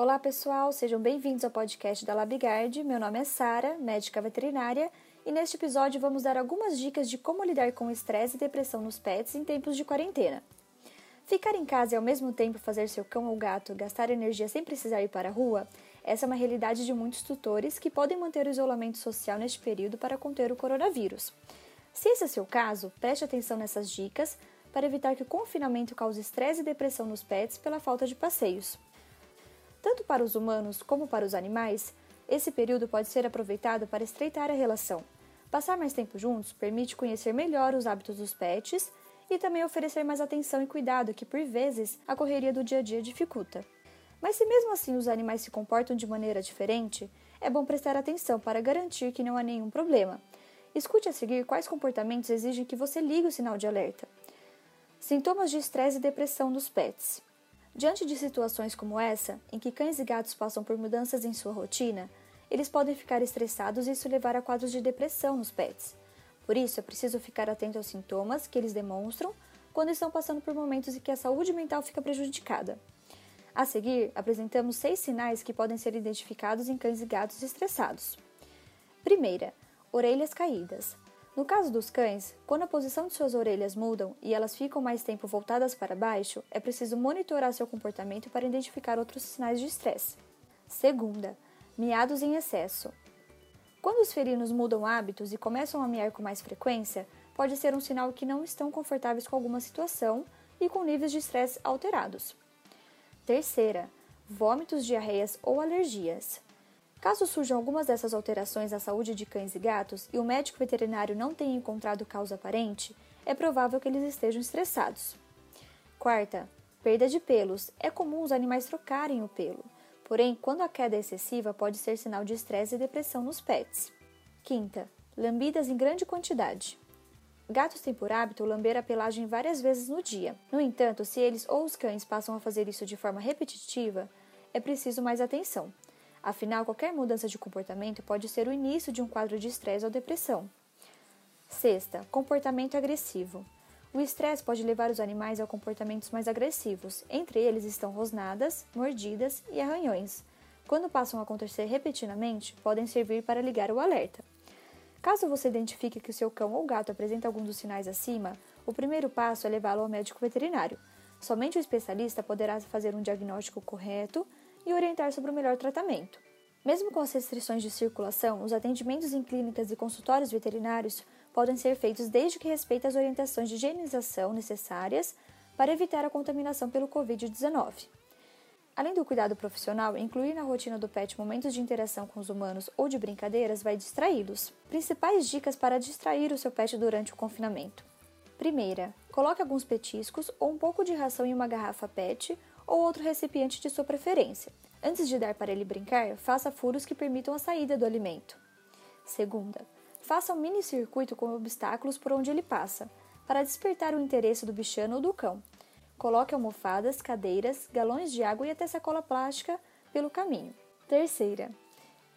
Olá, pessoal, sejam bem-vindos ao podcast da Labigard. Meu nome é Sara, médica veterinária, e neste episódio vamos dar algumas dicas de como lidar com estresse e depressão nos pets em tempos de quarentena. Ficar em casa e ao mesmo tempo fazer seu cão ou gato gastar energia sem precisar ir para a rua, essa é uma realidade de muitos tutores que podem manter o isolamento social neste período para conter o coronavírus. Se esse é seu caso, preste atenção nessas dicas para evitar que o confinamento cause estresse e depressão nos pets pela falta de passeios. Tanto para os humanos como para os animais, esse período pode ser aproveitado para estreitar a relação. Passar mais tempo juntos permite conhecer melhor os hábitos dos pets e também oferecer mais atenção e cuidado que, por vezes, a correria do dia a dia dificulta. Mas se mesmo assim os animais se comportam de maneira diferente, é bom prestar atenção para garantir que não há nenhum problema. Escute a seguir quais comportamentos exigem que você ligue o sinal de alerta. Sintomas de estresse e depressão nos pets. Diante de situações como essa, em que cães e gatos passam por mudanças em sua rotina, eles podem ficar estressados e isso levar a quadros de depressão nos pets. Por isso, é preciso ficar atento aos sintomas que eles demonstram quando estão passando por momentos em que a saúde mental fica prejudicada. A seguir, apresentamos seis sinais que podem ser identificados em cães e gatos estressados. Primeira, orelhas caídas. No caso dos cães, quando a posição de suas orelhas mudam e elas ficam mais tempo voltadas para baixo, é preciso monitorar seu comportamento para identificar outros sinais de estresse. Segunda, miados em excesso. Quando os felinos mudam hábitos e começam a miar com mais frequência, pode ser um sinal que não estão confortáveis com alguma situação e com níveis de estresse alterados. Terceira, vômitos, diarreias ou alergias. Caso surjam algumas dessas alterações à saúde de cães e gatos e o médico veterinário não tenha encontrado causa aparente, é provável que eles estejam estressados. Quarta, perda de pelos. É comum os animais trocarem o pelo. Porém, quando a queda é excessiva, pode ser sinal de estresse e depressão nos pets. Quinta, lambidas em grande quantidade. Gatos têm por hábito lamber a pelagem várias vezes no dia. No entanto, se eles ou os cães passam a fazer isso de forma repetitiva, é preciso mais atenção. Afinal, qualquer mudança de comportamento pode ser o início de um quadro de estresse ou depressão. Sexta, comportamento agressivo. O estresse pode levar os animais a comportamentos mais agressivos, entre eles estão rosnadas, mordidas e arranhões. Quando passam a acontecer repetidamente, podem servir para ligar o alerta. Caso você identifique que o seu cão ou gato apresenta algum dos sinais acima, o primeiro passo é levá-lo ao médico veterinário. Somente o especialista poderá fazer um diagnóstico correto e orientar sobre o melhor tratamento. Mesmo com as restrições de circulação, os atendimentos em clínicas e consultórios veterinários podem ser feitos desde que respeite as orientações de higienização necessárias para evitar a contaminação pelo Covid-19. Além do cuidado profissional, incluir na rotina do pet momentos de interação com os humanos ou de brincadeiras vai distraí-los. Principais dicas para distrair o seu pet durante o confinamento. Primeira, coloque alguns petiscos ou um pouco de ração em uma garrafa PET ou outro recipiente de sua preferência. Antes de dar para ele brincar, faça furos que permitam a saída do alimento. Segunda, faça um mini circuito com obstáculos por onde ele passa, para despertar o interesse do bichano ou do cão. Coloque almofadas, cadeiras, galões de água e até sacola plástica pelo caminho. Terceira,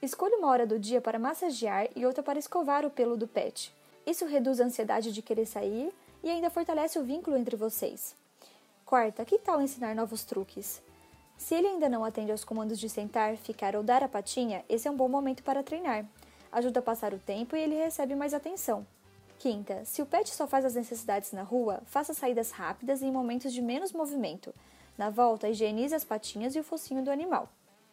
escolha uma hora do dia para massagear e outra para escovar o pelo do pet. Isso reduz a ansiedade de querer sair e ainda fortalece o vínculo entre vocês. Quarta, que tal ensinar novos truques? Se ele ainda não atende aos comandos de sentar, ficar ou dar a patinha, esse é um bom momento para treinar ajuda a passar o tempo e ele recebe mais atenção. Quinta, se o pet só faz as necessidades na rua, faça saídas rápidas e em momentos de menos movimento. Na volta, higienize as patinhas e o focinho do animal.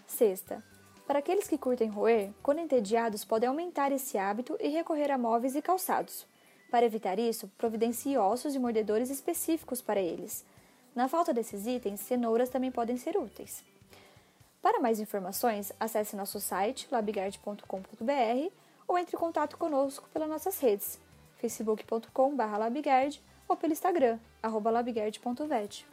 Sexta, para aqueles que curtem roer, quando entediados, podem aumentar esse hábito e recorrer a móveis e calçados. Para evitar isso, providencie ossos e mordedores específicos para eles. Na falta desses itens, cenouras também podem ser úteis. Para mais informações, acesse nosso site labigard.com.br ou entre em contato conosco pelas nossas redes facebook.com.br labigard ou pelo Instagram, labigard.vet.